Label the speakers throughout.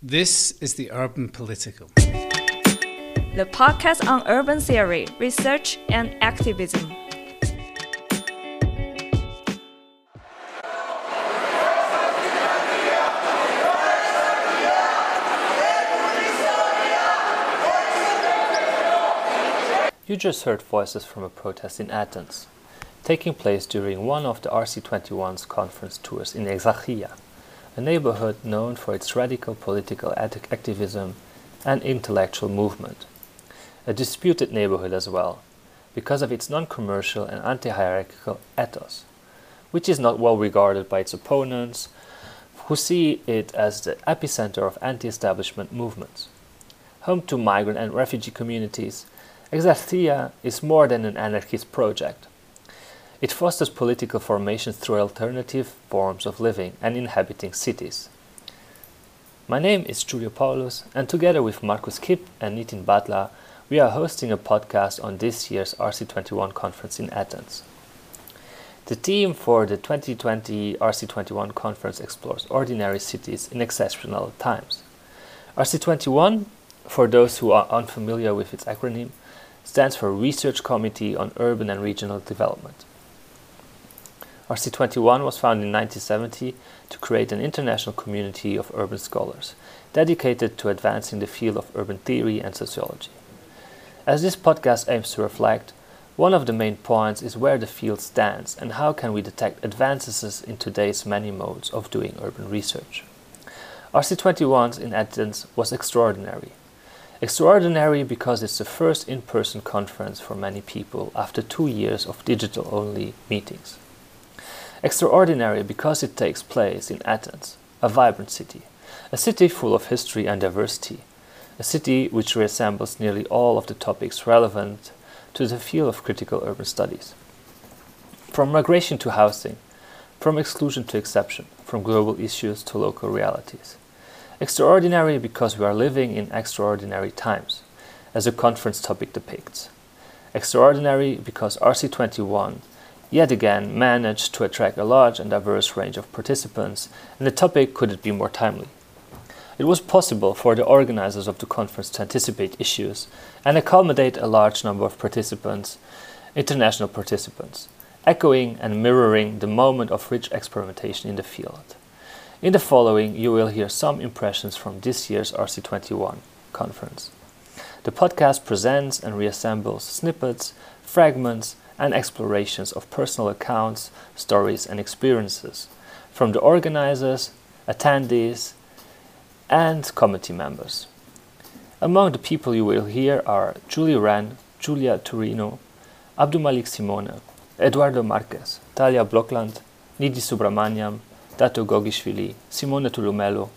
Speaker 1: This is the Urban Political,
Speaker 2: the podcast on urban theory, research, and activism.
Speaker 3: You just heard voices from a protest in Athens, taking place during one of the RC21's conference tours in Exarchia, a neighborhood known for its radical political activism and intellectual movement. A disputed neighborhood as well, because of its non commercial and anti hierarchical ethos, which is not well regarded by its opponents, who see it as the epicenter of anti establishment movements. Home to migrant and refugee communities, Exarchia is more than an anarchist project. It fosters political formations through alternative forms of living and inhabiting cities. My name is Giulio Paulus, and together with Markus Kip and Nitin Bathla, we are hosting a podcast on this year's RC21 conference in Athens. The theme for the 2020 RC21 conference explores ordinary cities in exceptional times. RC21, for those who are unfamiliar with its acronym, stands for Research Committee on Urban and Regional Development. RC21 was founded in 1970 to create an international community of urban scholars dedicated to advancing the field of urban theory and sociology. As this podcast aims to reflect, one of the main points is where the field stands and how can we detect advances in today's many modes of doing urban research. RC21's in Athens was extraordinary Extraordinary because it's the first in person conference for many people after two years of digital only meetings. Extraordinary because it takes place in Athens, a vibrant city, a city full of history and diversity, a city which resembles nearly all of the topics relevant to the field of critical urban studies. From migration to housing, from exclusion to exception, from global issues to local realities. Extraordinary because we are living in extraordinary times, as the conference topic depicts. Extraordinary because RC21 yet again managed to attract a large and diverse range of participants, and the topic couldn't be more timely. It was possible for the organizers of the conference to anticipate issues and accommodate a large number of participants, international participants, echoing and mirroring the moment of rich experimentation in the field. In the following, you will hear some impressions from this year's RC21 conference. The podcast presents and reassembles snippets, fragments, and explorations of personal accounts, stories, and experiences from the organizers, attendees, and committee members. Among the people you will hear are Julie Ren, Giulia Torino, AbdouMaliq Simone, Eduardo Marques, Talja Blokland, Nidhi Subramanyam, Dato Gogishvili, Simone Tulumello,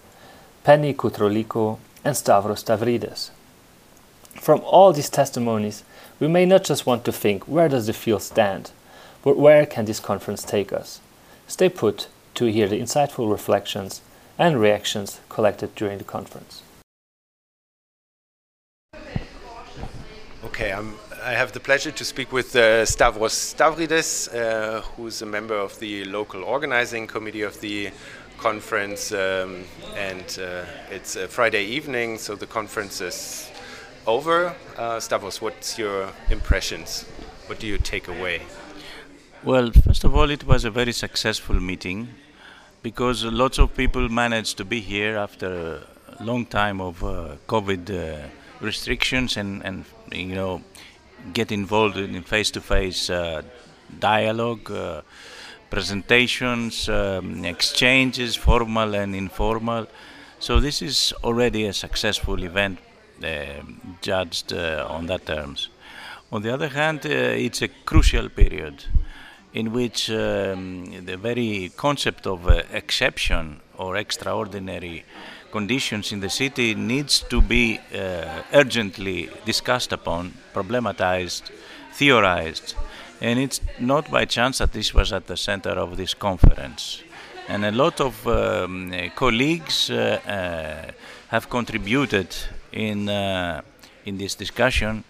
Speaker 3: Penny Koutrolikou, and Stavros Stavrides. From all these testimonies, we may not just want to think where does the field stand, but where can this conference take us? Stay put to hear the insightful reflections and reactions collected during the conference.
Speaker 4: Okay, I'm I have the pleasure to speak with uh, Stavros Stavrides, uh, who's a member of the local organizing committee of the conference. Um, and uh, it's a Friday evening, so the conference is over. Uh, Stavros, what's your impressions? What do you take away?
Speaker 5: Well, first of all, it was a very successful meeting because lots of people managed to be here after a long time of uh, COVID uh, restrictions and, and you know get involved in face-to-face uh, dialogue, uh, presentations, um, exchanges, formal and informal. So this is already a successful event, judged uh, on that terms. On the other hand, uh, it's a crucial period in which um, the very concept of uh, exception or extraordinary conditions in the city needs to be uh, urgently discussed upon, problematized, theorized. And it's not by chance that this was at the center of this conference. And a lot of um, colleagues uh, uh, have contributed in, uh, in this discussion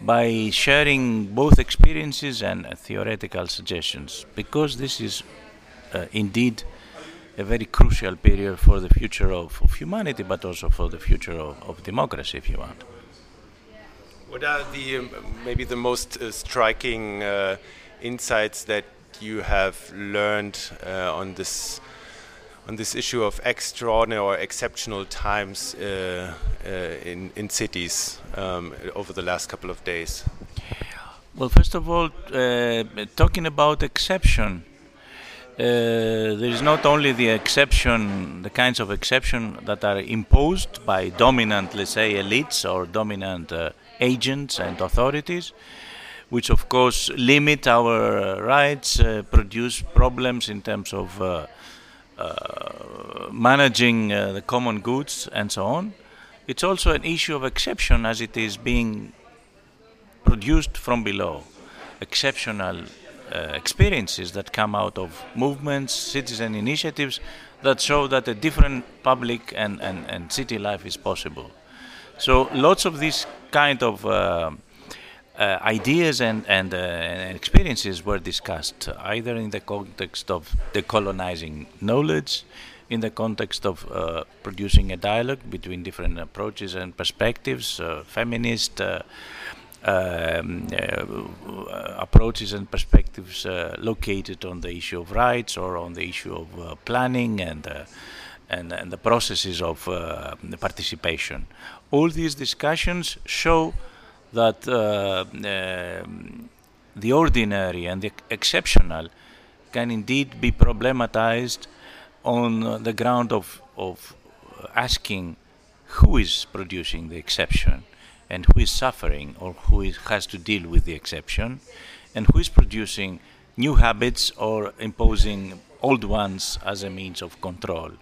Speaker 5: by sharing both experiences and theoretical suggestions, because this is uh, indeed a very crucial period for the future of, of humanity, but also for the future of, of, democracy, if you want.
Speaker 4: What are the um, maybe the most uh, striking uh, insights that you have learned uh, on this on this issue of extraordinary or exceptional times uh, uh, in in cities um, over the last couple of days?
Speaker 5: Well, first of all, uh, talking about exception, uh, there is not only the exception, the kinds of exception that are imposed by dominant, let's say, elites or dominant uh, agents and authorities, which of course limit our rights, uh, produce problems in terms of managing the common goods and so on. It's also an issue of exception as it is being produced from below. Exceptional uh, experiences that come out of movements, citizen initiatives that show that a different public and, and, and city life is possible. So lots of these kind of uh, uh, ideas and, and, uh, experiences were discussed, either in the context of decolonizing knowledge, in the context of uh, producing a dialogue between different approaches and perspectives, uh, feminist, um, uh, approaches and perspectives uh, located on the issue of rights or on the issue of uh, planning and, and, and the processes of participation. All these discussions show that um, the ordinary and the exceptional can indeed be problematized on the ground of, of asking who is producing the exception and who is suffering or who is, has to deal with the exception, and who is producing new habits or imposing old ones as a means of control.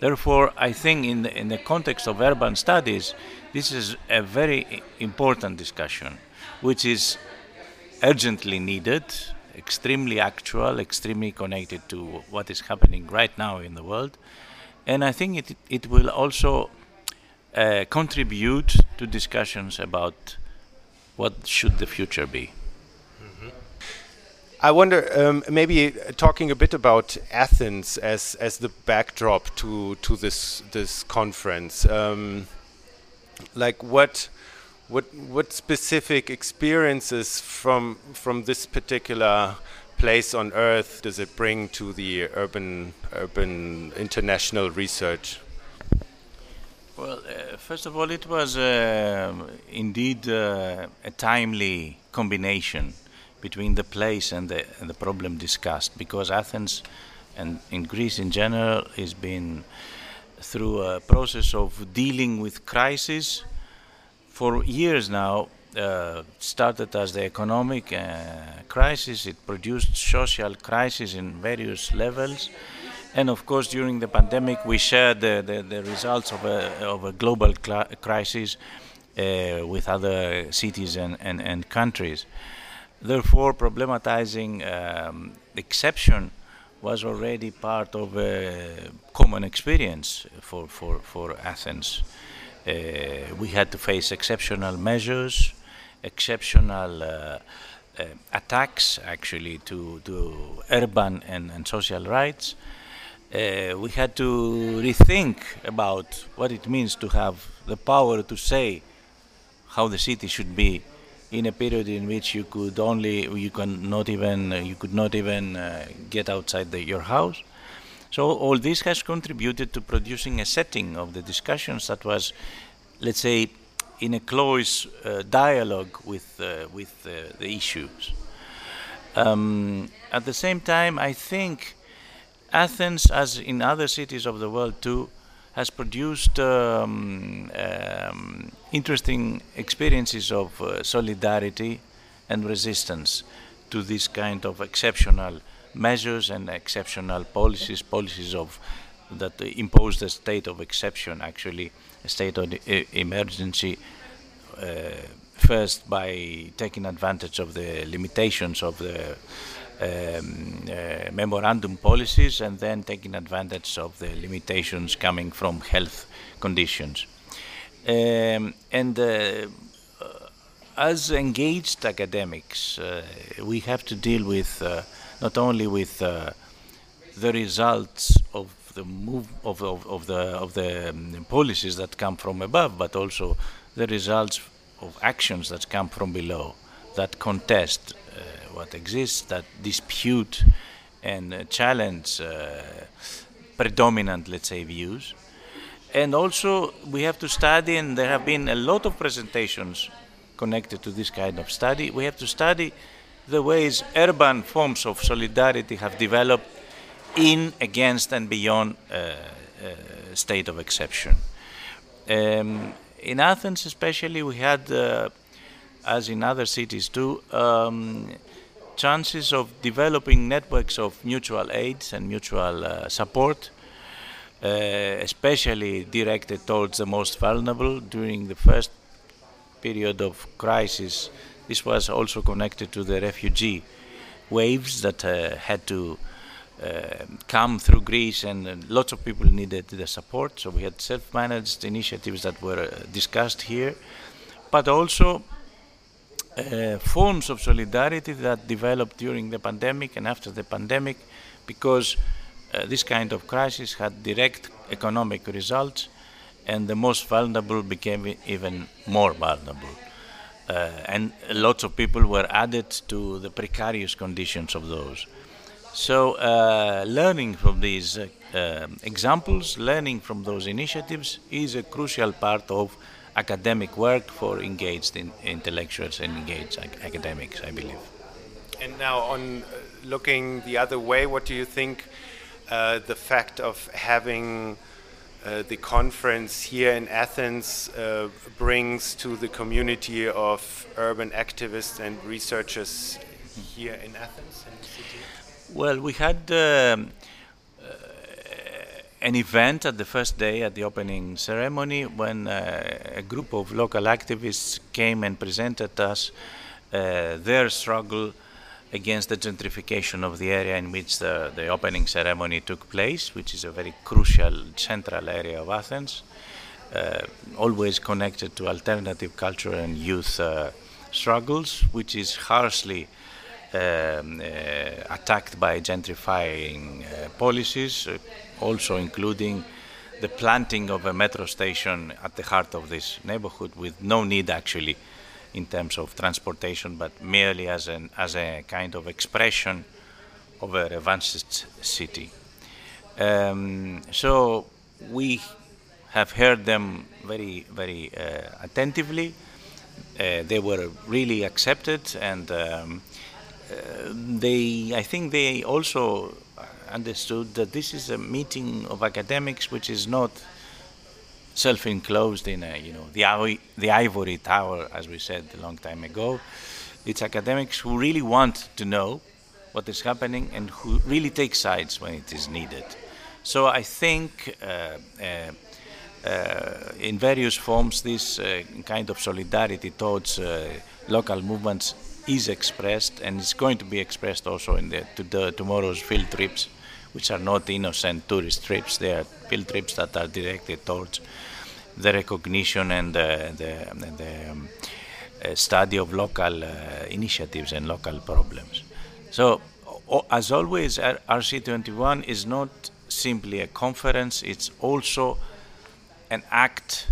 Speaker 5: Therefore, I think in the, in the context of urban studies, this is a very important discussion, which is urgently needed, extremely actual, extremely connected to what is happening right now in the world. And I think it, it will also uh, contribute to discussions about what should the future be.
Speaker 4: I wonder, um, maybe talking a bit about Athens as as the backdrop to to this this conference. Um, like what what what specific experiences from from this particular place on Earth does it bring to the urban urban international research?
Speaker 5: Well, uh, first of all, it was uh, indeed uh, a timely combination between the place and the, and the problem discussed because Athens and in Greece in general has been through a process of dealing with crisis for years now. Uh, started as the economic uh, crisis, it produced social crisis in various levels and of course, during the pandemic, we shared the, the, the results of a, of a global crisis uh, with other cities and, and, and, countries. Therefore, problematizing um, exception was already part of a common experience for, for, for Athens. Uh, we had to face exceptional measures, exceptional uh, uh, attacks actually to, to urban and, and social rights uh, we had to rethink about what it means to have the power to say how the city should be in a period in which you could only you can not even you could not even uh, get outside the, your house. So all this has contributed to producing a setting of the discussions that was let's say in a close uh, dialogue with uh, with uh, the issues. Um, at the same time i think Athens, as in other cities of the world too, has produced um, um, interesting experiences of uh, solidarity and resistance to this kind of exceptional measures and exceptional policies, policies of that impose the state of exception, actually a state of emergency. Uh, first, by taking advantage of the limitations of the memorandum policies and then taking advantage of the limitations coming from health conditions. Um, and uh, as engaged academics, uh, we have to deal with uh, not only with uh, the results of the move of, of, of the of the um, policies that come from above, but also the results of actions that come from below, that contest uh, what exists, that dispute and uh, challenge uh, predominant, let's say, views. And also, we have to study, and there have been a lot of presentations connected to this kind of study. We have to study the ways urban forms of solidarity have developed in, against, and beyond uh, uh, state of exception. Um, in Athens, especially, we had, uh, as in other cities too, um, chances of developing networks of mutual aids and mutual uh, support, uh, especially directed towards the most vulnerable during the first period of crisis. This was also connected to the refugee waves that uh, had to uh, come through Greece, and lots of people needed the support. So we had self-managed initiatives that were uh, discussed here, but also uh, forms of solidarity that developed during the pandemic and after the pandemic because uh, this kind of crisis had direct economic results and the most vulnerable became even more vulnerable. Uh, and lots of people were added to the precarious conditions of those. So, uh, learning from these uh, examples, learning from those initiatives is a crucial part of academic work for engaged in intellectuals and engaged ac academics, I believe.
Speaker 4: And now, on uh, looking the other way, what do you think uh, the fact of having uh, the conference here in Athens uh, brings to the community of urban activists and researchers here in Athens? In
Speaker 5: well, we had um, an event at the first day at the opening ceremony when uh, a group of local activists came and presented us uh, their struggle against the gentrification of the area in which the, the, opening ceremony took place, which is a very crucial central area of Athens, uh, always connected to alternative culture and youth uh, struggles, which is harshly um, uh, attacked by gentrifying uh, policies, also including the planting of a metro station at the heart of this neighborhood with no need actually in terms of transportation, but merely as, an, as a kind of expression of a advanced city. Um, so we have heard them very, very uh, attentively. Uh, they were really accepted and um, uh, they, I think they also understood that this is a meeting of academics which is not self-enclosed in a, you know, the, the ivory tower, as we said a long time ago. It's academics who really want to know what is happening and who really take sides when it is needed. So I think uh, uh, uh, in various forms this uh, kind of solidarity towards uh, local movements is expressed and is going to be expressed also in the, to the, tomorrow's field trips, which are not innocent tourist trips. They are field trips that are directed towards the recognition and the, the, the um, uh, study of local uh, initiatives and local problems. So, as always, RC21 is not simply a conference, it's also an act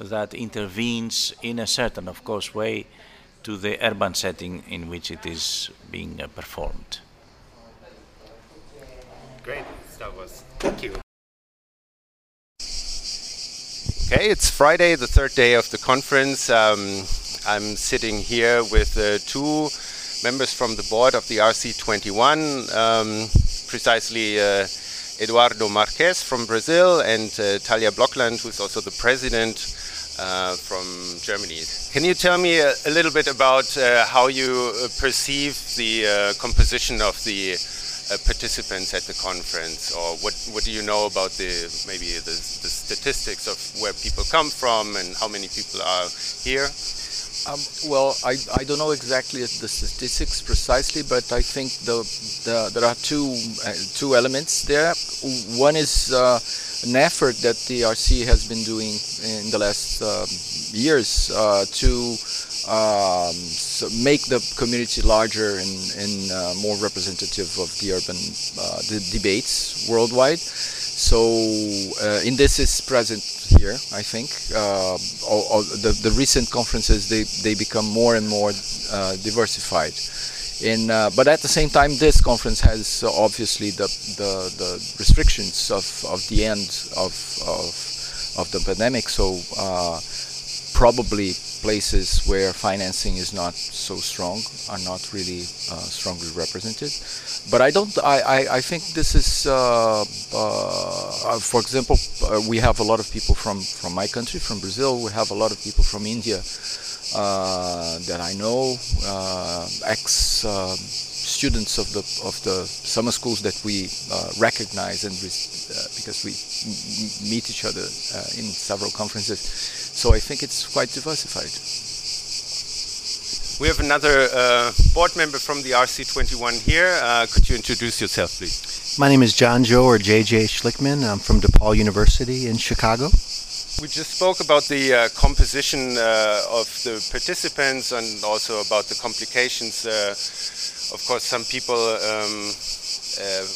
Speaker 5: that intervenes in a certain, of course, way to the urban setting in which it is being uh, performed.
Speaker 4: Great, Stavros. Thank you. Okay, it's Friday, the third day of the conference. Um, I'm sitting here with uh, two members from the board of the RC21, um, precisely uh, Eduardo Marques from Brazil and uh, Talja Blokland, who's also the president uh, from Germany. Can you tell me a, a little bit about uh, how you uh, perceive the uh, composition of the uh, participants at the conference, or what what do you know about the maybe the, the statistics of where people come from and how many people are here?
Speaker 6: Um, well, I, I don't know exactly the statistics precisely, but I think the, the there are two uh, two elements there. One is uh, an effort that the RC has been doing in the last uh, years uh, to um, so make the community larger and, and uh, more representative of the urban uh, the debates worldwide. so uh, is present here, I think. Uh, all, all the, the recent conferences they, they become more and more uh, diversified. In, uh, but at the same time, this conference has uh, obviously the, the, the, restrictions of, of the end of, of, of the pandemic. So uh, probably places where financing is not so strong are not really uh, strongly represented. But I don't. I, I, I think this is, uh, uh, for example, we have a lot of people from from my country, from Brazil. We have a lot of people from India. Uh, that I know, uh, ex uh, students of the of the summer schools that we recognize and because we meet each other in several conferences. So I think it's quite diversified.
Speaker 4: We have another uh, board member from the RC21 here. Uh, could you introduce yourself, please?
Speaker 7: My name is John Joe or JJ Schlichtman. I'm from DePaul University in Chicago.
Speaker 4: We just spoke about the uh, composition uh, of the participants and also about the complications. Uh, of course, some people um, uh,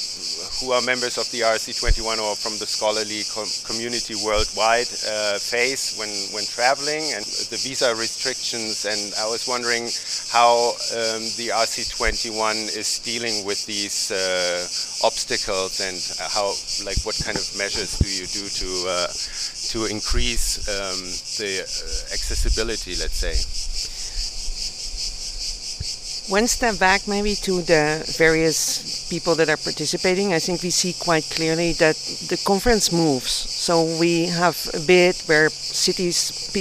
Speaker 4: who are members of the RC21 or from the scholarly com community worldwide uh, face when, when traveling and the visa restrictions. And I was wondering how um, the RC21 is dealing with these uh, obstacles and how, like, what kind of measures do you do to to increase um, the uh, accessibility, let's say.
Speaker 8: One step back, maybe to the various people that are participating, I think we see quite clearly that the conference moves. So we have a bid where cities,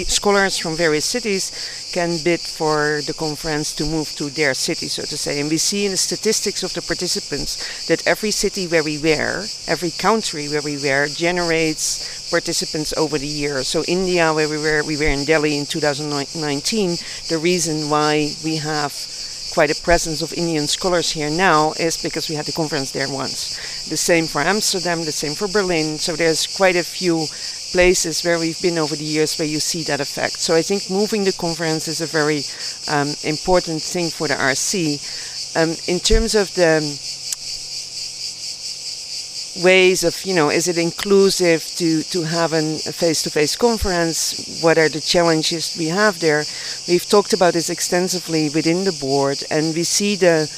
Speaker 8: scholars from various cities can bid for the conference to move to their city, so to say. And we see in the statistics of the participants that every city where we were, every country where we were, generates participants over the year. So India, where we were, we were in Delhi in 2019. The reason why we have quite a presence of Indian scholars here now is because we had the conference there once. The same for Amsterdam, the same for Berlin. So there's quite a few places where we've been over the years where you see that effect. So I think moving the conference is a very um, important thing for the RC. Um, in terms of the ways of you know is it inclusive to to have an, a face-to-face conference? What are the challenges we have there? We've talked about this extensively within the board and we see the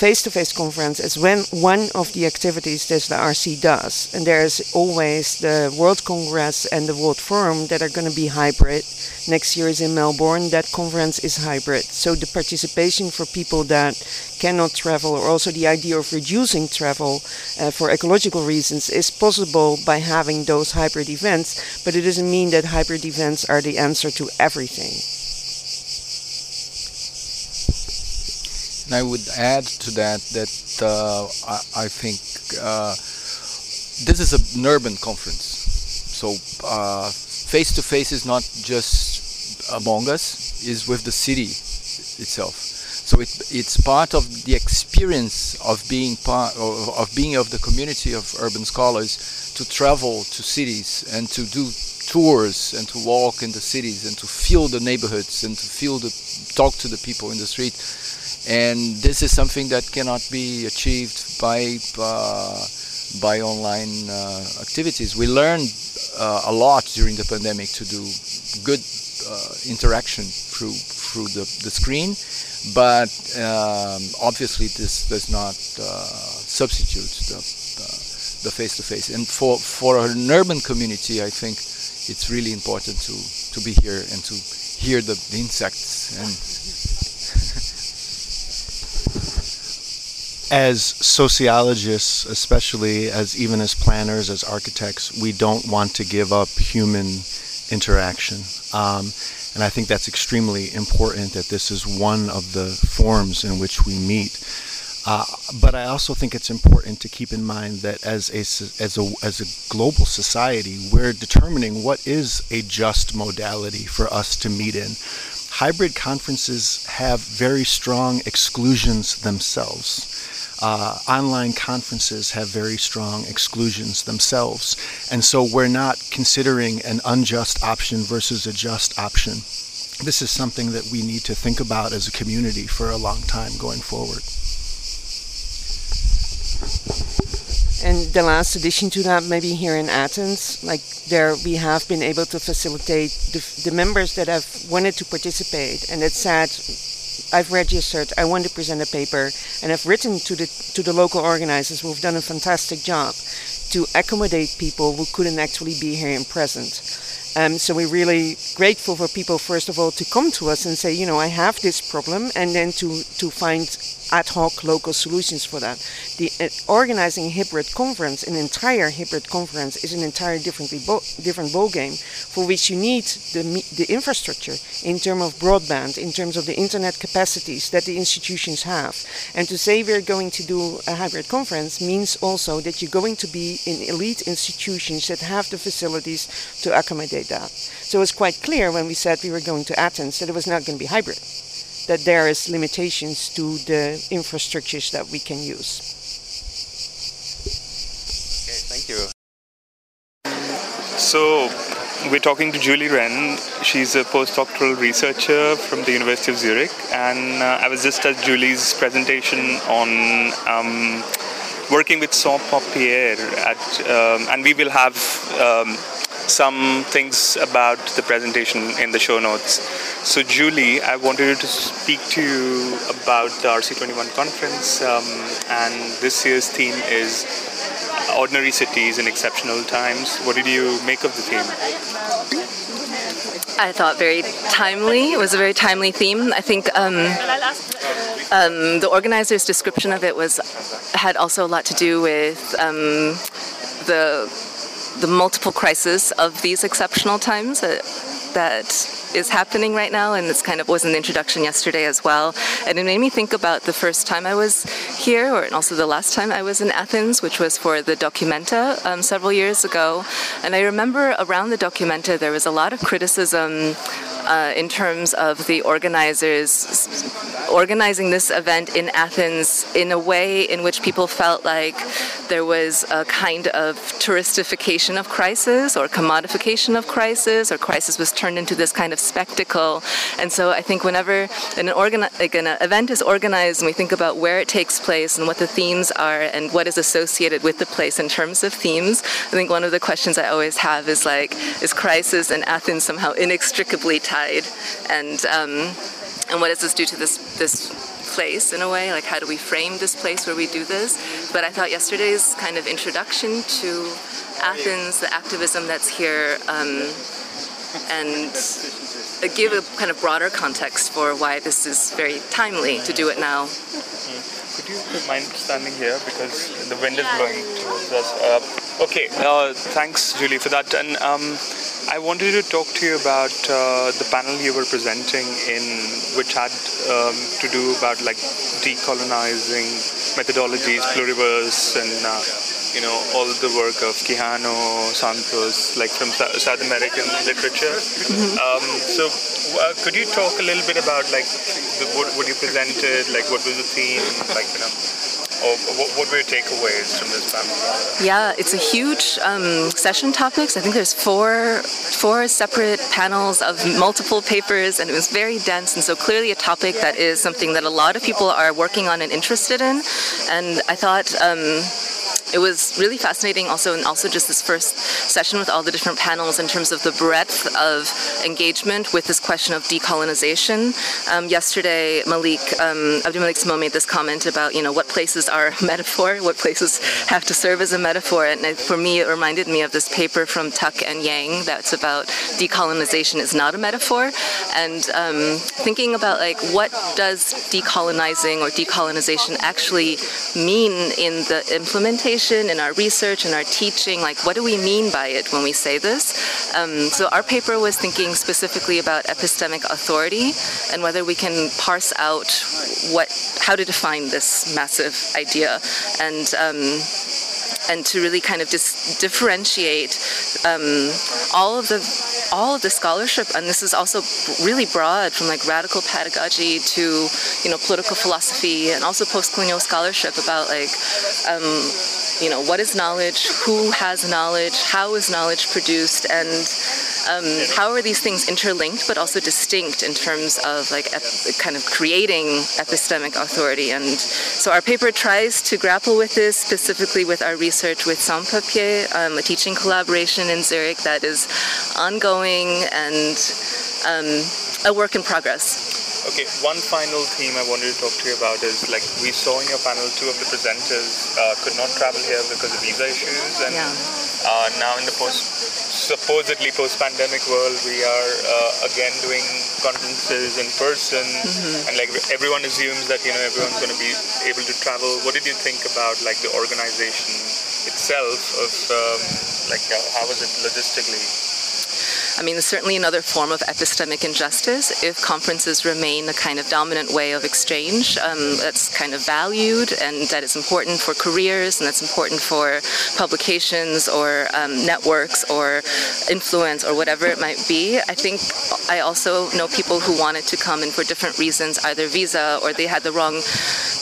Speaker 8: face-to-face conference is when one of the activities that the RC does. And there's always the World Congress and the World Forum that are going to be hybrid. Next year is in Melbourne. That conference is hybrid. So the participation for people that cannot travel, or also the idea of reducing travel uh, for ecological reasons, is possible by having those hybrid events. But it doesn't mean that hybrid events are the answer to everything.
Speaker 6: And I would add to that that uh, I, I, think uh, this is an urban conference. So face to face is not just among us, is with the city itself. So it, it's part of the experience of being part of, of being of the community of urban scholars to travel to cities and to do tours and to walk in the cities and to feel the neighborhoods and to feel the talk to the people in the street and this is something that cannot be achieved by uh, by online uh, activities. We learned uh, a lot during the pandemic to do good uh, interaction through through the, the screen, but um, obviously this does not uh, substitute the the face to face. And for for an urban community, I think it's really important to to be here and to hear the, the insects and
Speaker 7: as sociologists, especially as even as planners, as architects, we don't want to give up human interaction. Um, and I think that's extremely important that this is one of the forms in which we meet. Uh, but I also think it's important to keep in mind that as a, as, a, as a global society, we're determining what is a just modality for us to meet in. Hybrid conferences have very strong exclusions themselves uh, online conferences have very strong exclusions themselves. And so we're not considering an unjust option versus a just option. This is something that we need to think about as a community for a long time going forward.
Speaker 8: And the last addition to that, maybe here in Athens, like there we have been able to facilitate the, the members that have wanted to participate and it's said, I've registered, I want to present a paper, and I've written to the to the local organizers who've done a fantastic job to accommodate people who couldn't actually be here in present. Um, so we're really grateful for people, first of all, to come to us and say, you know, I have this problem, and then to, to find ad hoc local solutions for that. The uh, organizing a hybrid conference, an entire hybrid conference, is an entirely differently bo- different ballgame for which you need the, the infrastructure in terms of broadband, in terms of the internet capacities that the institutions have. And to say we're going to do a hybrid conference means also that you're going to be in elite institutions that have the facilities to accommodate that. So was quite clear when we said we were going to Athens that it was not going to be hybrid that there is limitations to the infrastructures that we can use.
Speaker 4: Okay, thank you.
Speaker 9: So we're talking to Julie Ren. She's a postdoctoral researcher from the University of Zurich, and uh, I was just at Julie's presentation on um, working with Sans Papier, at, um, and we will have um, some things about the presentation in the show notes. So, Julie, I wanted to speak to you about the RC21 conference, um, and this year's theme is Ordinary Cities in Exceptional Times. What did you make of the theme?
Speaker 10: I thought very timely. It was a very timely theme. I think um, um, the organizer's description of it was had also a lot to do with um, the the multiple crises of these exceptional times that, that is happening right now, and this kind of was an introduction yesterday as well. And it made me think about the first time I was here, or also the last time I was in Athens, which was for the Documenta um, several years ago. And I remember around the Documenta there was a lot of criticism uh, in terms of the organizers organizing this event in Athens in a way in which people felt like there was a kind of touristification of crisis or commodification of crisis, or crisis was turned into this kind of spectacle. And so I think whenever an, organi- like an event is organized and we think about where it takes place and what the themes are and what is associated with the place in terms of themes, I think one of the questions I always have is like, is crisis and Athens somehow inextricably tied? And um, and what does this do to this this place in a way? Like, how do we frame this place where we do this? But I thought yesterday's kind of introduction to Athens, the activism that's here, um, and give a kind of broader context for why this is very timely to do it now.
Speaker 9: Could you mind standing here because the wind is blowing towards us? Uh, okay, uh, thanks, Julie, for that. And um, I wanted to talk to you about uh, the panel you were presenting in, which had um, to do about like decolonizing methodologies, pluriverse, and uh, you know all the work of Quijano, Santos, like from South American literature. Mm-hmm. Um, so, uh, could you talk a little bit about like the, what, what you presented, like what was the theme, like you know? Or what, were your takeaways from this panel?
Speaker 10: Yeah, it's a huge um, session topics. I think there's four four separate panels of multiple papers, and it was very dense. And so clearly a topic that is something that a lot of people are working on and interested in. And I thought. Um, it was really fascinating also and also just this first session with all the different panels in terms of the breadth of engagement with this question of decolonization. Um, yesterday, Malik, um, AbdouMaliq Simone made this comment about, you know, what places are metaphor, what places have to serve as a metaphor. And for me, it reminded me of this paper from Tuck and Yang that's about decolonization is not a metaphor. And um, thinking about like what does decolonizing or decolonization actually mean in the implementation in our research, in our teaching? Like, what do we mean by it when we say this? Um, so, our paper was thinking specifically about epistemic authority and whether we can parse out what, how to define this massive idea. And um, and to really kind of dis- differentiate um, all of the all of the scholarship, and this is also really broad, from like radical pedagogy to you know political philosophy, and also post-colonial scholarship about like um, you know what is knowledge, who has knowledge, how is knowledge produced, and um, how are these things interlinked but also distinct in terms of like kind of creating epistemic authority? And so our paper tries to grapple with this specifically with our research with Sans Papier, um, a teaching collaboration in Zurich that is ongoing and um, a work in progress.
Speaker 9: Okay, one final theme I wanted to talk to you about is like we saw in your panel, two of the presenters uh, could not travel here because of visa issues, and
Speaker 10: Yeah.
Speaker 9: uh, now in the post supposedly post-pandemic world, we are uh, again doing conferences in person,
Speaker 10: Mhm.
Speaker 9: and like everyone assumes that you know everyone's going to be able to travel. What did you think about like the organization itself of um, like uh, how was it logistically?
Speaker 10: I mean, certainly another form of epistemic injustice if conferences remain a kind of dominant way of exchange um, that's kind of valued and that is important for careers and that's important for publications or um, networks or influence or whatever it might be. I think I also know people who wanted to come in for different reasons, either visa or they had the wrong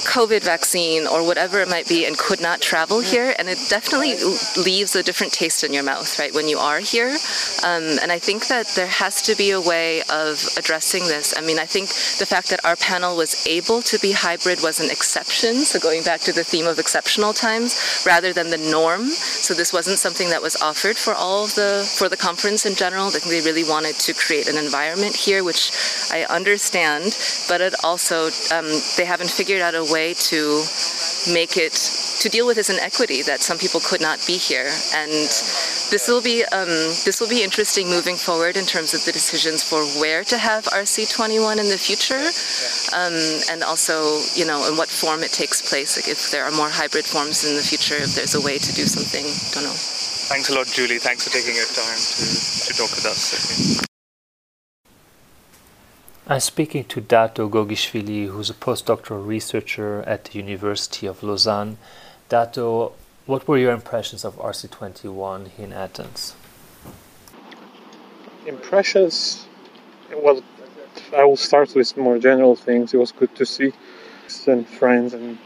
Speaker 10: COVID vaccine or whatever it might be and could not travel here. And it definitely leaves a different taste in your mouth, right, when you are here. Um, and I think that there has to be a way of addressing this. I mean, I think the fact that our panel was able to be hybrid was an exception. So going back to the theme of exceptional times rather than the norm. So this wasn't something that was offered for all of the for the conference in general. I think they really wanted to create an environment here, which I understand, but it also um, they haven't figured out a way to make it to deal with this inequity that some people could not be here and this will be um, this will be interesting moving forward in terms of the decisions for where to have RC21 in the future um, and also you know in what form it takes place like if there are more hybrid forms in the future if there's a way to do something don't know
Speaker 9: Thanks a lot, Julie. Thanks for taking your time to, to talk with us.
Speaker 3: I'm speaking to Dato Gogishvili, who's a postdoctoral researcher at the University of Lausanne. Dato, what were your impressions of RC21 here in Athens?
Speaker 11: impressions well i will start with more general things it was good to see some friends and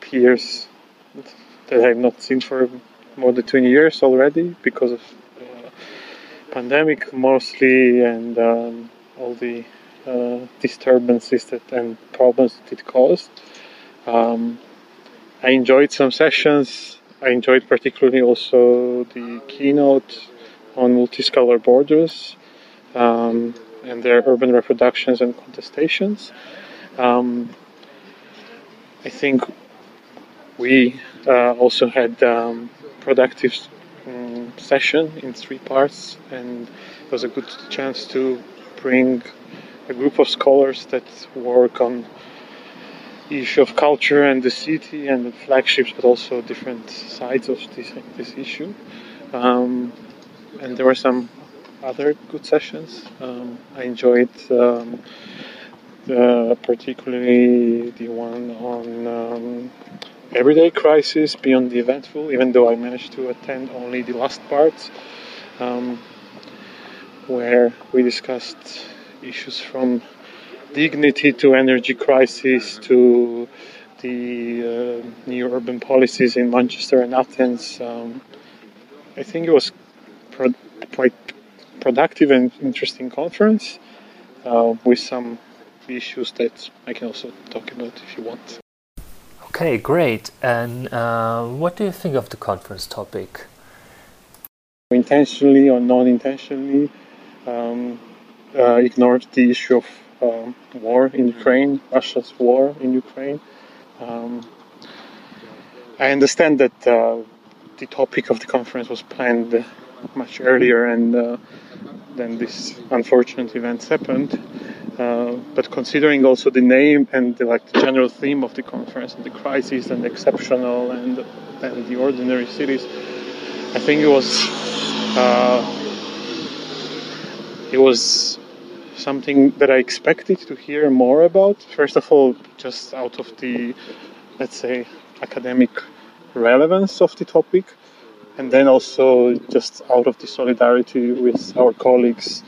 Speaker 11: peers that i've not seen for more than 20 years already because of uh, pandemic mostly and um, all the uh, disturbances that and problems that it caused um, i enjoyed some sessions i enjoyed particularly also the keynote on multiscalar borders um, and their urban reproductions and contestations. Um, I think we uh, also had um, productive um, session in three parts, and it was a good chance to bring a group of scholars that work on the issue of culture and the city and the flagships, but also different sides of this this issue. Um, and there were some other good sessions. Um, I enjoyed um, the, particularly the one on um, everyday crisis beyond the eventful, even though I managed to attend only the last part, um, where we discussed issues from dignity to energy crisis to the uh, new urban policies in Manchester and Athens. Um, I think it was pro- quite productive and interesting conference uh, with some issues that I can also talk about if you want.
Speaker 3: Okay, great. And uh, what do you think of the conference topic?
Speaker 11: Intentionally or non intentionally, um, uh, ignored the issue of um, war in Ukraine, Russia's war in Ukraine. Um, I understand that uh, the topic of the conference was planned much earlier and uh, then this unfortunate events happened. Uh, but considering also the name and the, like the general theme of the conference, and the crisis and the exceptional and and the ordinary cities, I think it was uh, it was something that I expected to hear more about. First of all, just out of the let's say academic relevance of the topic, and then also just out of the solidarity with our colleagues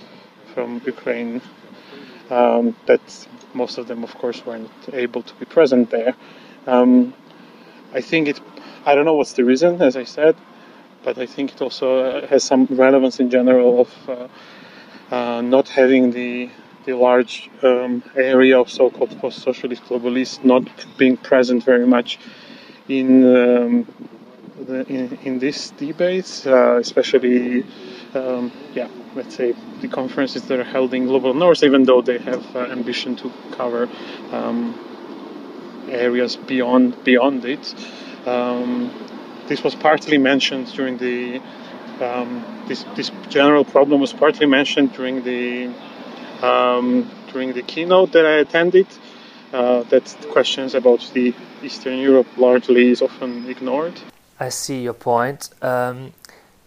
Speaker 11: from Ukraine. Um, that most of them, of course, weren't able to be present there. Um, I think it. I don't know what's the reason, as I said, but I think it also uh, has some relevance in general of uh, uh, not having the the large um, area of so-called post-socialist globalists not being present very much in um, the, in, in these uh, especially um, yeah, let's say the conferences that are held in global north, even though they have uh, ambition to cover um, areas beyond beyond it. Um, this was partly mentioned during the um, this this general problem was partly mentioned during the um, during the keynote that I attended. Uh, that questions about the Eastern Europe largely is often ignored.
Speaker 3: I see your point. Um,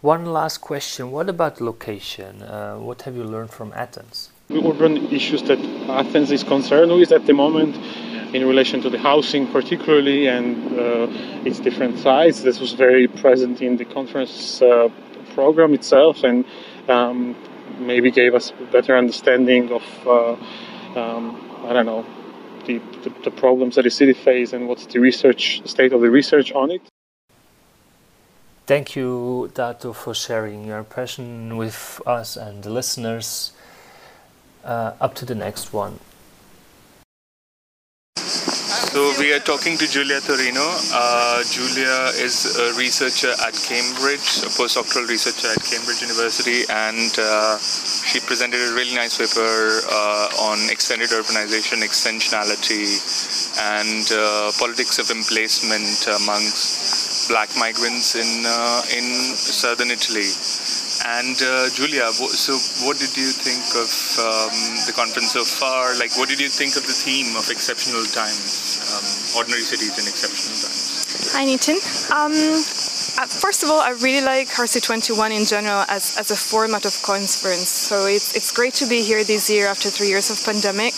Speaker 3: one last question. What about location? Uh, what have you learned from Athens?
Speaker 11: The urban issues that Athens is concerned with at the moment in relation to the housing particularly and uh, its different sides. This was very present in the conference uh, program itself and um, maybe gave us a better understanding of, uh, um, I don't know, the, the, the problems that the city face and what's the research, state of the research on it.
Speaker 3: Thank you, Dato, for sharing your impression with us and the listeners. Uh, up to the next one.
Speaker 9: So we are talking to Giulia Torino. Uh, Giulia is a researcher at Cambridge, a postdoctoral researcher at Cambridge University, and uh, she presented a really nice paper uh, on extended urbanization, extensionality, and uh, politics of emplacement amongst black migrants in uh, in southern Italy. And uh, Giulia, so what did you think of um, the conference so far? Like, what did you think of the theme of exceptional times, um, ordinary cities in exceptional times?
Speaker 12: Hi, Nitin. Um, uh, first of all, I really like RC21 in general as, as a format of conference. So it's, it's great to be here this year after three years of pandemic.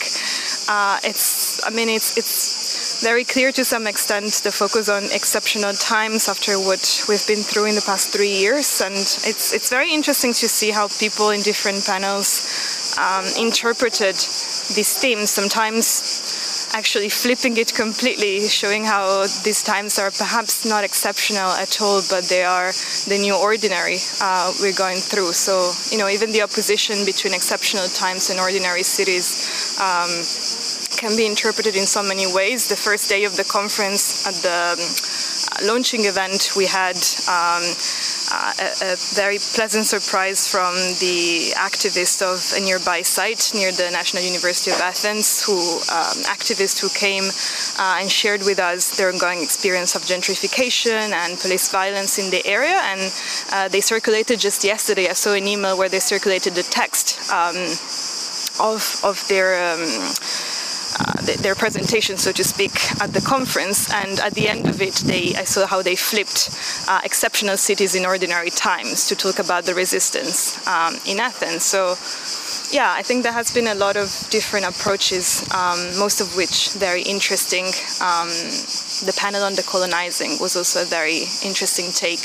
Speaker 12: Uh, it's, I mean, it's, it's very clear to some extent the focus on exceptional times after what we've been through in the past three years. And it's, it's very interesting to see how people in different panels um, interpreted these themes, sometimes actually flipping it completely, showing how these times are perhaps not exceptional at all, but they are the new ordinary uh, we're going through. So, you know, even the opposition between exceptional times and ordinary cities. Um, can be interpreted in so many ways. The first day of the conference at the um, launching event, we had um, uh, a, a, very pleasant surprise from the activist of a nearby site near the National University of Athens, who um, activists who came uh, and shared with us their ongoing experience of gentrification and police violence in the area. And uh, they circulated just yesterday. I saw an email where they circulated the text um, of of their. Um, uh, their presentation, so to speak, at the conference. And at the end of it, they, I saw how they flipped uh, exceptional cities in ordinary times to talk about the resistance um, in Athens. So, yeah, I think there has been a lot of different approaches, um, most of which very interesting. Um, the panel on decolonizing was also a very interesting take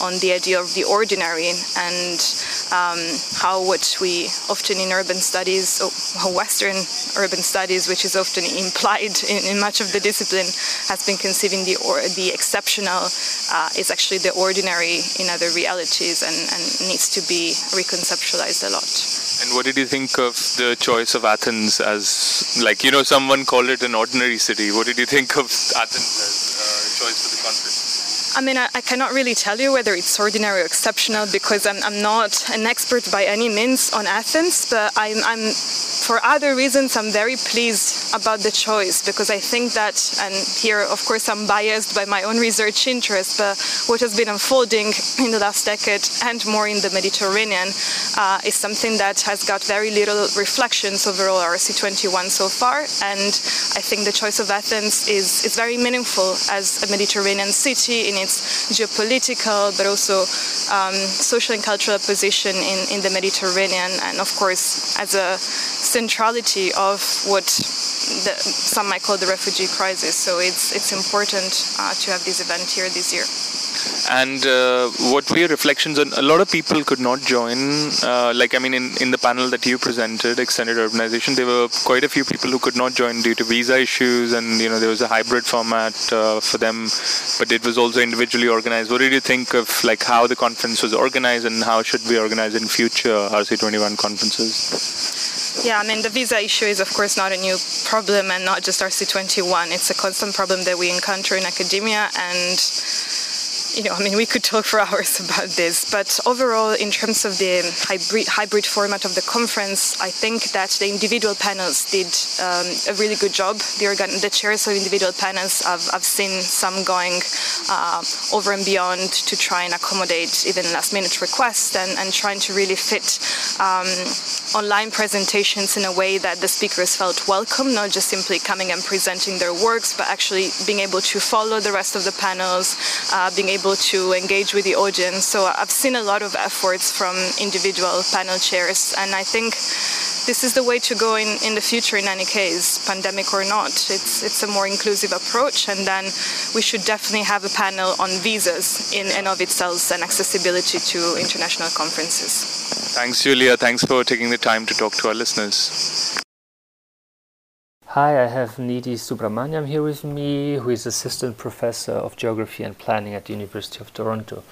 Speaker 12: on the idea of the ordinary and um, how what we often in urban studies, or Western urban studies, which is often implied in, in much of the discipline, has been conceiving the or, the exceptional uh, is actually the ordinary in other realities and, and needs to be reconceptualized a lot.
Speaker 9: And what did you think of the choice of Athens as, like, you know, someone called it an ordinary city. What did you think of Athens as uh, choice for the conference?
Speaker 12: I mean, I, I, cannot really tell you whether it's ordinary or exceptional because I'm, I'm not an expert by any means on Athens, but I'm, I'm, for other reasons, I'm very pleased about the choice because I think that, and here, of course, I'm biased by my own research interest, but what has been unfolding in the last decade and more in the Mediterranean uh, is something that has got very little reflections overall RC21 so far, and I think the choice of Athens is, is very meaningful as a Mediterranean city in its geopolitical but also um, social and cultural position in, in the Mediterranean, and of course, as a centrality of what the, some might call the refugee crisis. So it's, it's important uh, to have this event here this year.
Speaker 9: and uh, what were your reflections on? A lot of people could not join. Uh, like I mean, in, in the panel that you presented, extended urbanization, there were quite a few people who could not join due to visa issues, and you know there was a hybrid format uh, for them, but it was also individually organized. What did you think of like how the conference was organized, and how should we organize in future RC21 conferences?
Speaker 12: Yeah, I mean, the visa issue is, of course, not a new problem and not just RC21. It's a constant problem that we encounter in academia, and you know, I mean, we could talk for hours about this, but overall, in terms of the hybrid, hybrid format of the conference, I think that the individual panels did um, a really good job. The, organ- the chairs of individual panels, I've, I've seen some going uh, over and beyond to try and accommodate even last minute requests and, and trying to really fit um, online presentations in a way that the speakers felt welcome, not just simply coming and presenting their works, but actually being able to follow the rest of the panels, uh, being able to engage with the audience. So I've seen a lot of efforts from individual panel chairs, and I think this is the way to go in, in the future in any case, pandemic or not. It's, it's a more inclusive approach, and then we should definitely have a panel on visas in and of itself and accessibility to international conferences.
Speaker 9: Thanks, Giulia. Thanks for taking the time to talk to our listeners.
Speaker 3: Hi, I have Nidhi Subramanyam here with me, who is Assistant Professor of Geography and Planning at the University of Toronto.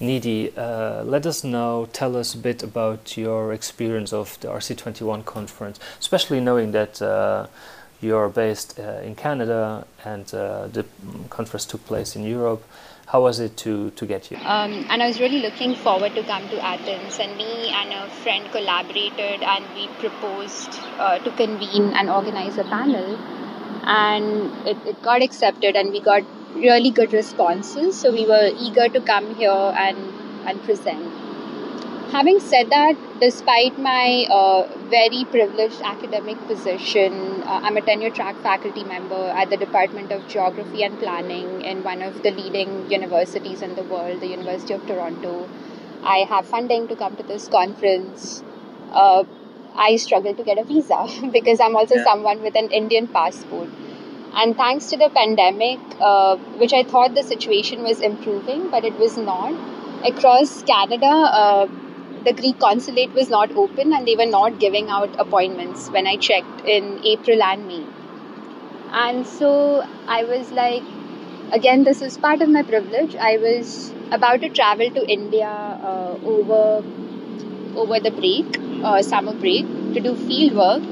Speaker 3: Nidhi, uh, let us know, tell us a bit about your experience of the RC21 conference, especially knowing that uh, you're based uh, in Canada and uh, the conference took place in Europe. How was it to, to get here?
Speaker 13: Um, and I was really looking forward to come to Athens. And me and a friend collaborated and we proposed uh, to convene and organize a panel. And it, it got accepted and we got really good responses. So we were eager to come here and, and present. Having said that, despite my uh, very privileged academic position, uh, I'm a tenure track faculty member at the Department of Geography and Planning in one of the leading universities in the world, the University of Toronto. I have funding to come to this conference. Uh, I struggle to get a visa because I'm also yeah. someone with an Indian passport. And thanks to the pandemic, uh, which I thought the situation was improving, but it was not. Across Canada, uh, the Greek consulate was not open and they were not giving out appointments when I checked in April and May. And so I was like, again, this is part of my privilege. I was about to travel to India uh, over over the break, uh, summer break, to do field work.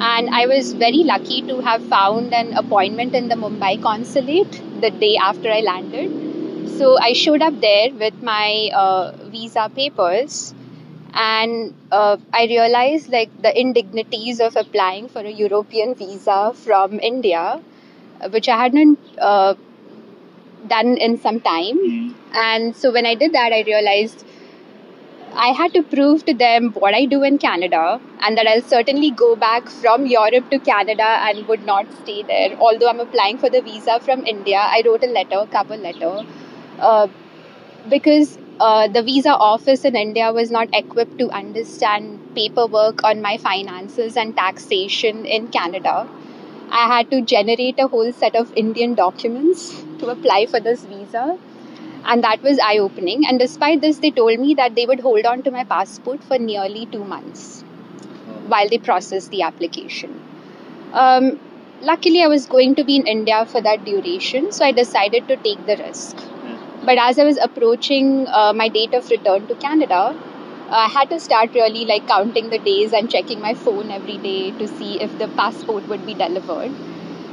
Speaker 13: And I was very lucky to have found an appointment in the Mumbai consulate the day after I landed. So I showed up there with my uh, visa papers and uh, I realized like the indignities of applying for a European visa from India, which I hadn't uh, done in some time. Mm-hmm. And so when I did that, I realized I had to prove to them what I do in Canada and that I'll certainly go back from Europe to Canada and would not stay there. Although I'm applying for the visa from India, I wrote a letter, cover letter, uh, because uh, the visa office in India was not equipped to understand paperwork on my finances and taxation in Canada. I had to generate a whole set of Indian documents to apply for this visa. And that was eye opening. And despite this, they told me that they would hold on to my passport for nearly two months while they processed the application. Um, luckily, I was going to be in India for that duration, so I decided to take the risk. But as I was approaching uh, my date of return to Canada, I had to start really like counting the days and checking my phone every day to see if the passport would be delivered.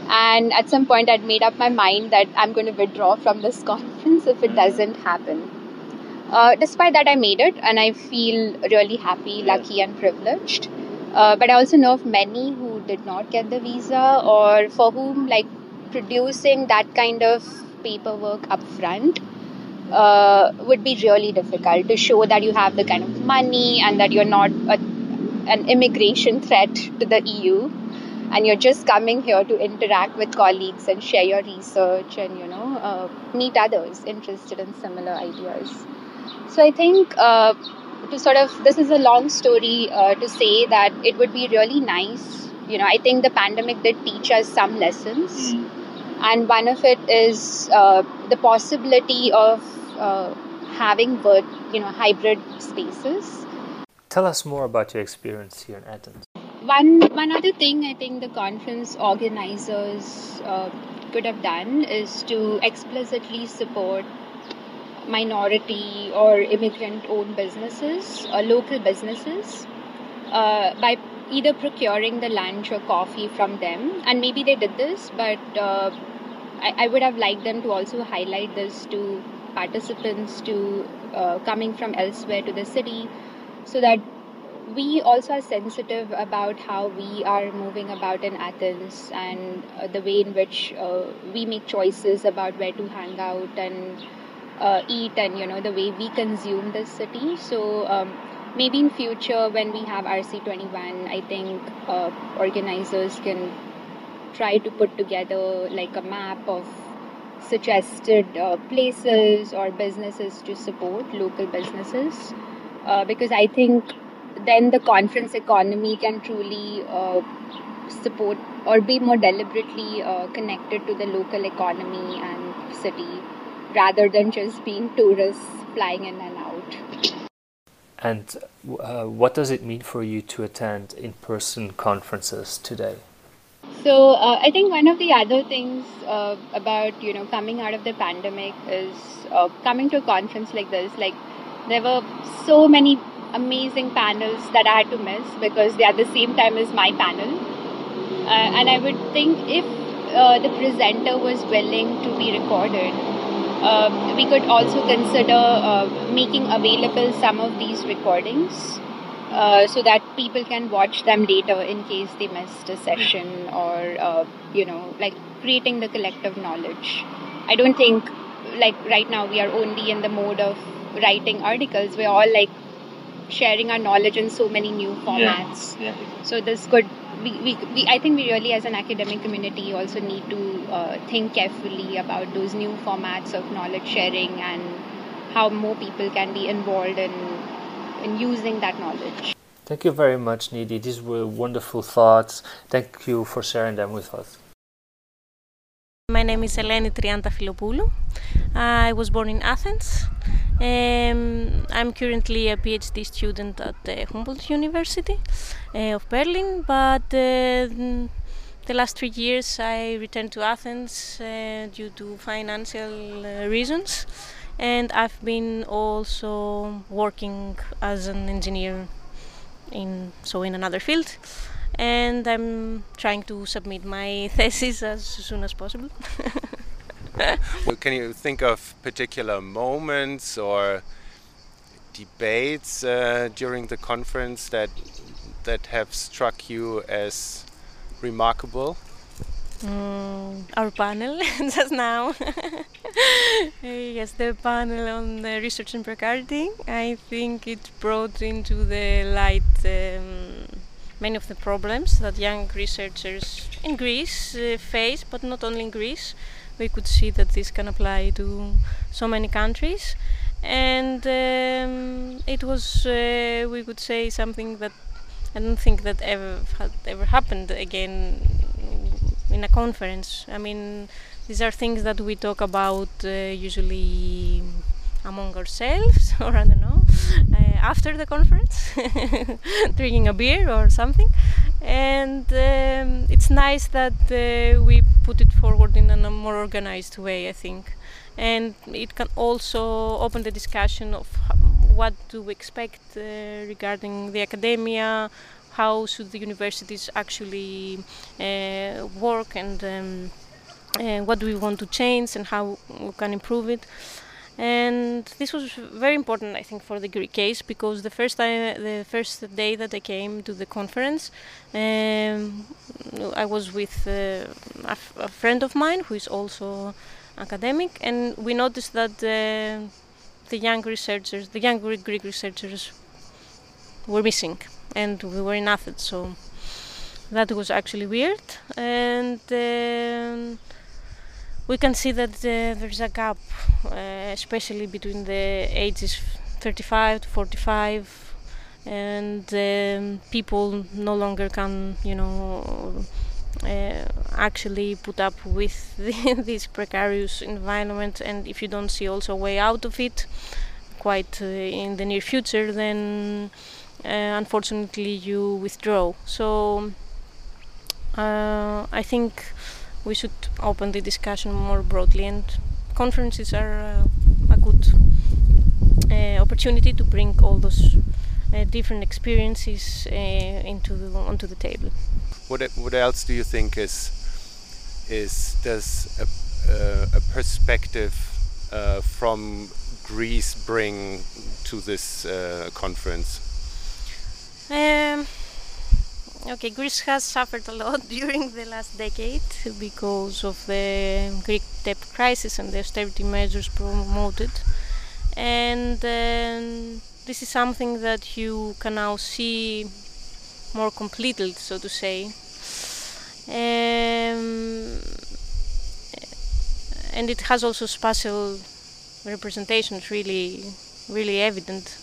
Speaker 13: And at some point, I'd made up my mind that I'm going to withdraw from this conference if it doesn't happen. Uh, despite that, I made it, and I feel really happy, lucky, and privileged. Uh, but I also know of many who did not get the visa, or for whom like producing that kind of paperwork up upfront uh, would be really difficult to show that you have the kind of money and that you're not a, an immigration threat to the EU and you're just coming here to interact with colleagues and share your research and you know uh, meet others interested in similar ideas. So i think uh, to sort of this is a long story uh, to say that it would be really nice you know i think the pandemic did teach us some lessons. Mm. and one of it is uh, the possibility of uh, having you know hybrid spaces.
Speaker 3: Tell us more about your experience here in Athens.
Speaker 13: One one other thing I think the conference organizers uh, could have done is to explicitly support minority or immigrant owned businesses or local businesses uh, by either procuring the lunch or coffee from them and maybe they did this but uh, I, I, would have liked them to also highlight this to participants to uh, coming from elsewhere to the city so that we also are sensitive about how we are moving about in Athens and uh, the way in which uh, we make choices about where to hang out and uh, eat and you know the way we consume the city. So um, maybe in future when we have rc21 i think uh, organizers can try to put together like a map of suggested uh, places or businesses to support local businesses uh, because i think then the conference economy can truly uh, support or be more deliberately uh, connected to the local economy and city rather than just being tourists flying in and out.
Speaker 3: And uh, what does it mean for you to attend in person conferences today?
Speaker 13: So uh, I think one of the other things uh, about you know coming out of the pandemic is uh, coming to a conference like this. Like there were so many amazing panels that I had to miss because they are the same time as my panel, uh, and I would think if uh, the presenter was willing to be recorded, uh, we could also consider making available some of these recordings uh, so that people can watch them later in case they missed a session or uh, you know like creating the collective knowledge i don't think like right now we are only in the mode of writing articles we're all like sharing our knowledge in so many new formats yeah. Yeah. so this could we, we, we, I think we really, as an academic community, also need to uh, think carefully about those new formats of knowledge sharing and how more people can be involved in, in using that knowledge.
Speaker 3: Thank you very much, Nidhi. These were wonderful thoughts. Thank you for sharing them with us.
Speaker 14: My name is Eleni Triantafilopoulou. I was born in Athens. Um, I'm currently a PhD student at the Humboldt University uh, of Berlin, but uh, the last three years I returned to Athens uh, due to financial uh, reasons, and I've been also working as an engineer in so in another field and I'm trying to submit my thesis as soon as possible.
Speaker 4: well, can you think of particular moments or debates uh, during the conference that that have struck you as remarkable?
Speaker 14: Mm, our panel just now. yes, the panel on the research and precarity. I think it brought into the light um, many of the problems that young researchers in Greece uh, face, but not only in Greece. We could see that this can apply to so many countries, and um, it was, uh, we could say, something that I don't think that ever had ever happened again in a conference. I mean, these are things that we talk about uh, usually among ourselves, or I don't know, uh, after the conference, drinking a beer or something. And um, it's nice that uh, we put it forward in a more organized way, I think. And it can also open the discussion of what do we expect uh, regarding the academia, how should the universities actually uh, work, and um, uh, what do we want to change, and how we can improve it. And this was very important i think for the greek case because the first time the first day that i came to the conference um, i was with uh, a, friend of mine who is also academic and we noticed that uh, the young researchers the young greek researchers were missing and we were in athens so that was actually weird. And um, we can see that there's a gap, uh, especially between the ages 35 to 45, and um, people no longer can, you know, uh, actually put up with this precarious environment. And if you don't see also a way out of it quite uh, in the near future then unfortunately you withdraw so uh, I think we should open the discussion more broadly and conferences are uh, a good uh, opportunity to bring all those different experiences into the, onto the table
Speaker 4: what what else do you think is is does a, uh, a perspective uh, from Greece bring to this uh, conference?
Speaker 14: Um, okay, Greece has suffered a lot during the last decade because of the Greek debt crisis and the austerity measures promoted, and um, this is something that you can now see more completely, so to say. Um, and it has also spatial representations really, really evident.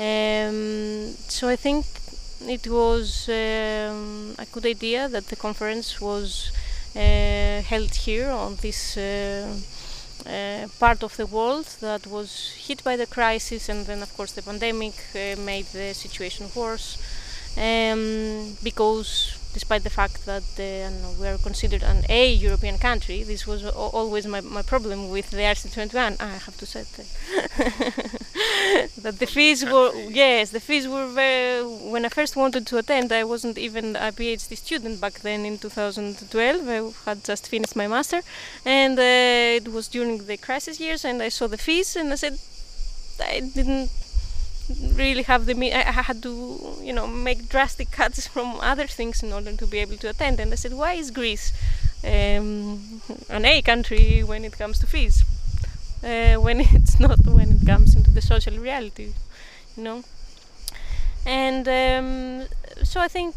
Speaker 14: Um, so I think it was um, a good idea that the conference was uh, held here on this uh, uh, part of the world that was hit by the crisis, and then, of course, the pandemic uh, made the situation worse um, because despite the fact that we are considered an A European country, this was always my, my problem with the RC21. Ah, I have to say that, that the fees were yes, the fees were very. When I first wanted to attend, I wasn't even a PhD student back then in 2012. I had just finished my master, and uh, it was during the crisis years, and I saw the fees, and I said I didn't really have the I had to you know make drastic cuts from other things in order to be able to attend and I said why is Greece um, an A country when it comes to fees uh, when it's not when it comes into the social reality you know and um, so I think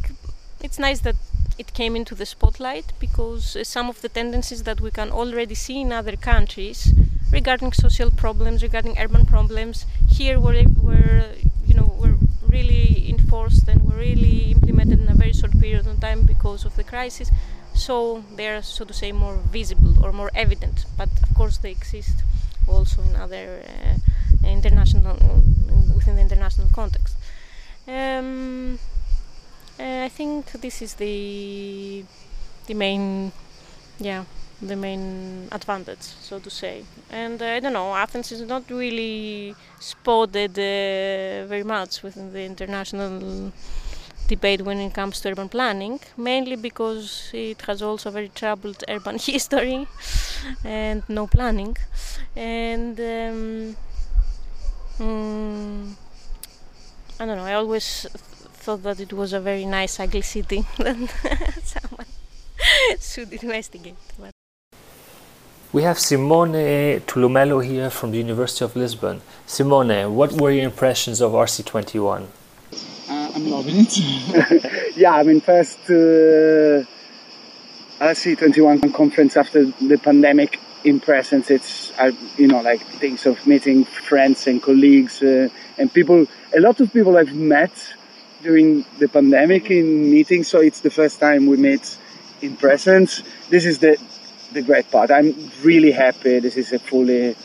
Speaker 14: it's nice that it came into the spotlight because uh, some of the tendencies that we can already see in other countries regarding social problems, regarding urban problems. Here were, were you know, were really enforced and were really implemented in a very short period of time because of the crisis. So they are, so to say, more visible or more evident. But of course, they exist also in other uh, international, within the international context. Um, uh, I think this is the the main, yeah, the main advantage, so to say. And uh, I don't know, Athens is not really spotted uh, very much within the international debate when it comes to urban planning, mainly because it has also very troubled urban history and no planning. And um, mm, I don't know, I always thought that it was a very nice, ugly city that someone should investigate. But
Speaker 3: we have Simone Tulumello here from the University of Lisbon. Simone, what were your impressions of RC21?
Speaker 15: I'm loving it. yeah, I mean, first uh, RC21 conference after the pandemic in presence, it's, uh, you know, like things of meeting friends and colleagues uh, and people, a lot of people I've met during the pandemic in meetings, so it's the first time we meet in presence. This is the the great part. I'm really happy. This is a fully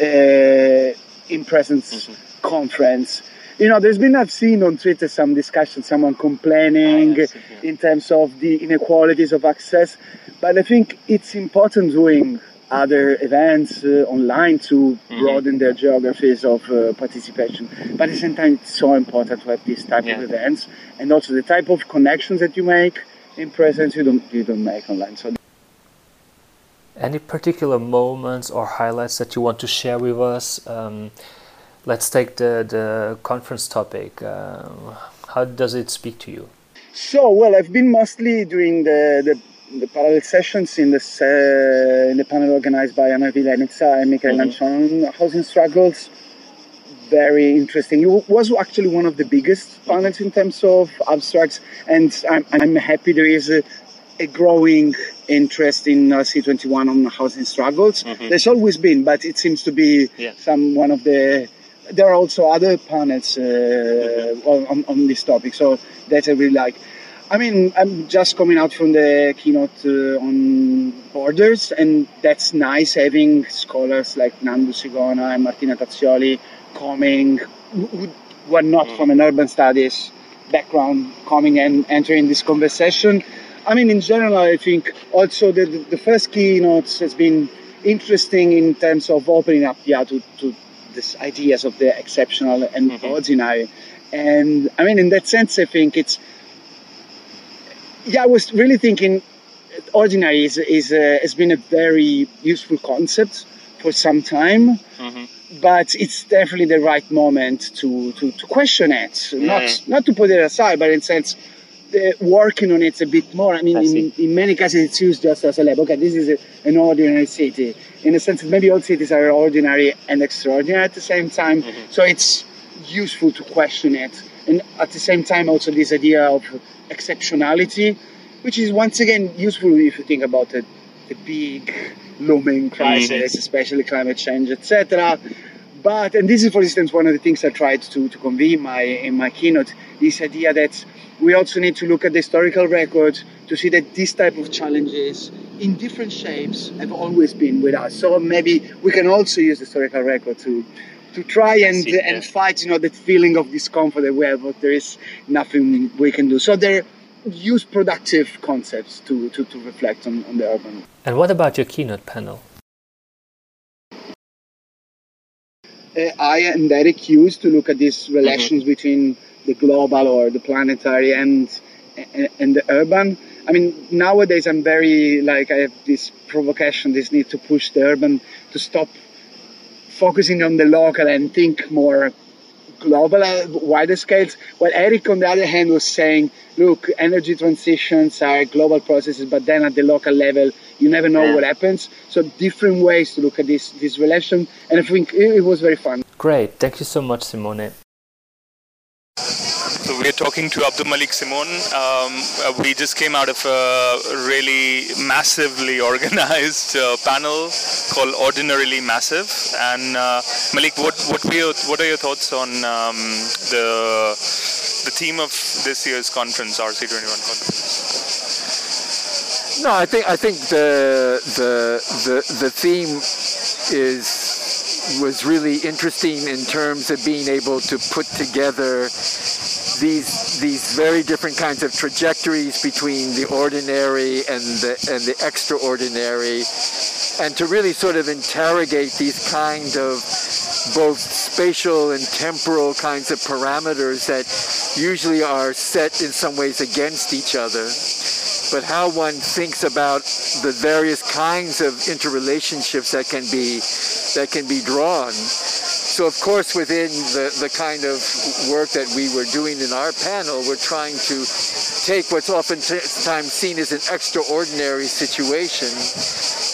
Speaker 15: uh, in presence mm-hmm. conference. You know, there's been I've seen on Twitter some discussion, someone complaining oh, in terms of the inequalities of access, but I think it's important doing other events uh, online to mm-hmm. broaden their geographies of uh, participation. But at the same time, it's so important to have this type yeah. of events and also the type of connections that you make in presence you don't you don't make online. So
Speaker 3: any particular moments or highlights that you want to share with us? Um, let's take the, the conference topic. Uh, how does it speak to you?
Speaker 15: So, well, I've been mostly doing the, the, the parallel sessions in, this, uh, in the panel organized by Ana Vilenica and Michael mm-hmm. Housing Struggles. Very interesting. It was actually one of the biggest panels in terms of abstracts, and I'm, I'm happy there is a, a growing interest in uh, RC21 on housing struggles. Mm-hmm. There's always been, but it seems to be yeah. some one of the. There are also other panels uh, on, on, this topic, so that I really like. I mean, I'm just coming out from the keynote uh, on borders, and that's nice having scholars like Nando Sigona and Martina Tazzioli coming, who, who are not from an urban studies background, coming and entering this conversation. I mean, in general, I think also the, the first keynotes has been interesting in terms of opening up, yeah, to, to these ideas of the exceptional and mm-hmm. ordinary. And I mean, in that sense, I think it's yeah, I was really thinking ordinary is, is uh, has been a very useful concept for some time, mm-hmm. but it's definitely the right moment to, to, to question it, not not to put it aside, but in sense uh, working on it a bit more. I mean, I in, in, many cases it's used just as a lab. Okay, this is a, an ordinary city. In a sense maybe all cities are ordinary and extraordinary at the same time. Mm-hmm. So it's useful to question it. And at the same time, also this idea of exceptionality, which is once again useful if you think about the, the big looming crisis, mm-hmm. especially climate change, etc. But and this is, for instance, one of the things I tried to, to convey in my in my keynote. This idea that we also need to look at the historical record to see that this type of challenges in different shapes have always been with us. So maybe we can also use the historical record to to try and see, and yeah. fight, you know, that feeling of discomfort that we have, but there is nothing we can do. So there use productive concepts to, to, to reflect on, on the urban.
Speaker 3: And what about your keynote panel?
Speaker 15: Uh, I and Eric used to look at these relations mm-hmm. between the global or the planetary and, and, and the urban. I mean, nowadays I'm very like I have this provocation, this need to push the urban to stop focusing on the local and think more global, uh, wider scales. While Eric, on the other hand, was saying, look, energy transitions are global processes, but then at the local level, you never know yeah. what happens. So different ways to look at this this relation, and I think it, it was very fun.
Speaker 3: Great, thank you so much, Simone.
Speaker 9: We're talking to AbdouMaliq Simone. Um, uh, we just came out of a really massively organized uh, panel called Ordinarily Massive. And uh, Maliq, what what, your, what are your thoughts on um, the the theme of this year's conference, RC21 conference?
Speaker 16: No, I think I think the the the the theme is was really interesting in terms of being able to put together these these very different kinds of trajectories between the ordinary and the and the extraordinary, and to really sort of interrogate these kind of both spatial and temporal kinds of parameters that usually are set in some ways against each other. But how one thinks about the various kinds of interrelationships that can be that can be drawn so of course, within the, the kind of work that we were doing in our panel, we're trying to take what's oftentimes seen as an extraordinary situation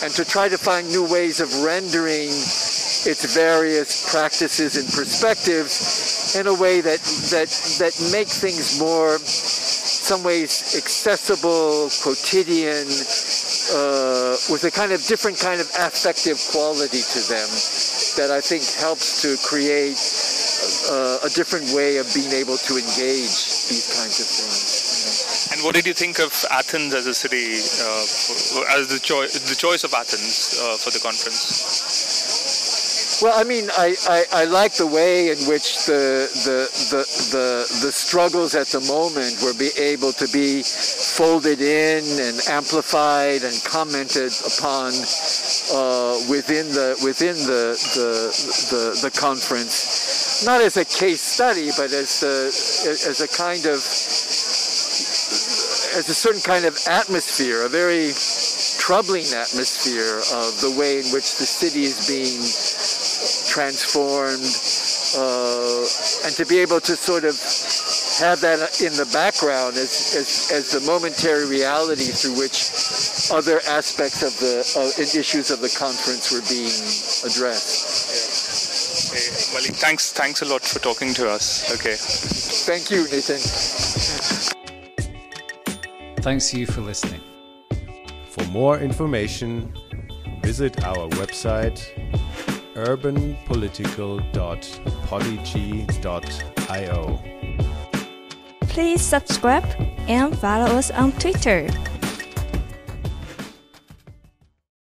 Speaker 16: and to try to find new ways of rendering its various practices and perspectives in a way that that that make things more some ways accessible, quotidian, uh, with a kind of different kind of affective quality to them that I think helps to create uh, a different way of being able to engage these kinds of things.
Speaker 9: And what did you think of Athens as a city, uh, as the, the choice of Athens uh, for the conference?
Speaker 16: Well, I mean, I, I, I, like the way in which the, the, the, the, the struggles at the moment were be able to be folded in and amplified and commented upon uh, within the within the, the, the the conference, not as a case study, but as the as a kind of as a certain kind of atmosphere, a very troubling atmosphere of the way in which the city is being transformed, uh, and to be able to sort of have that in the background as, as, as the momentary reality through which other aspects of the uh, issues of the conference were being addressed.
Speaker 9: Okay. Well, thanks, thanks a lot for talking to us. Okay.
Speaker 16: Thank you, Nitin.
Speaker 1: Thanks to you for listening.
Speaker 17: For more information, visit our website urbanpolitical.podigee.io.
Speaker 2: Please subscribe and follow us on Twitter.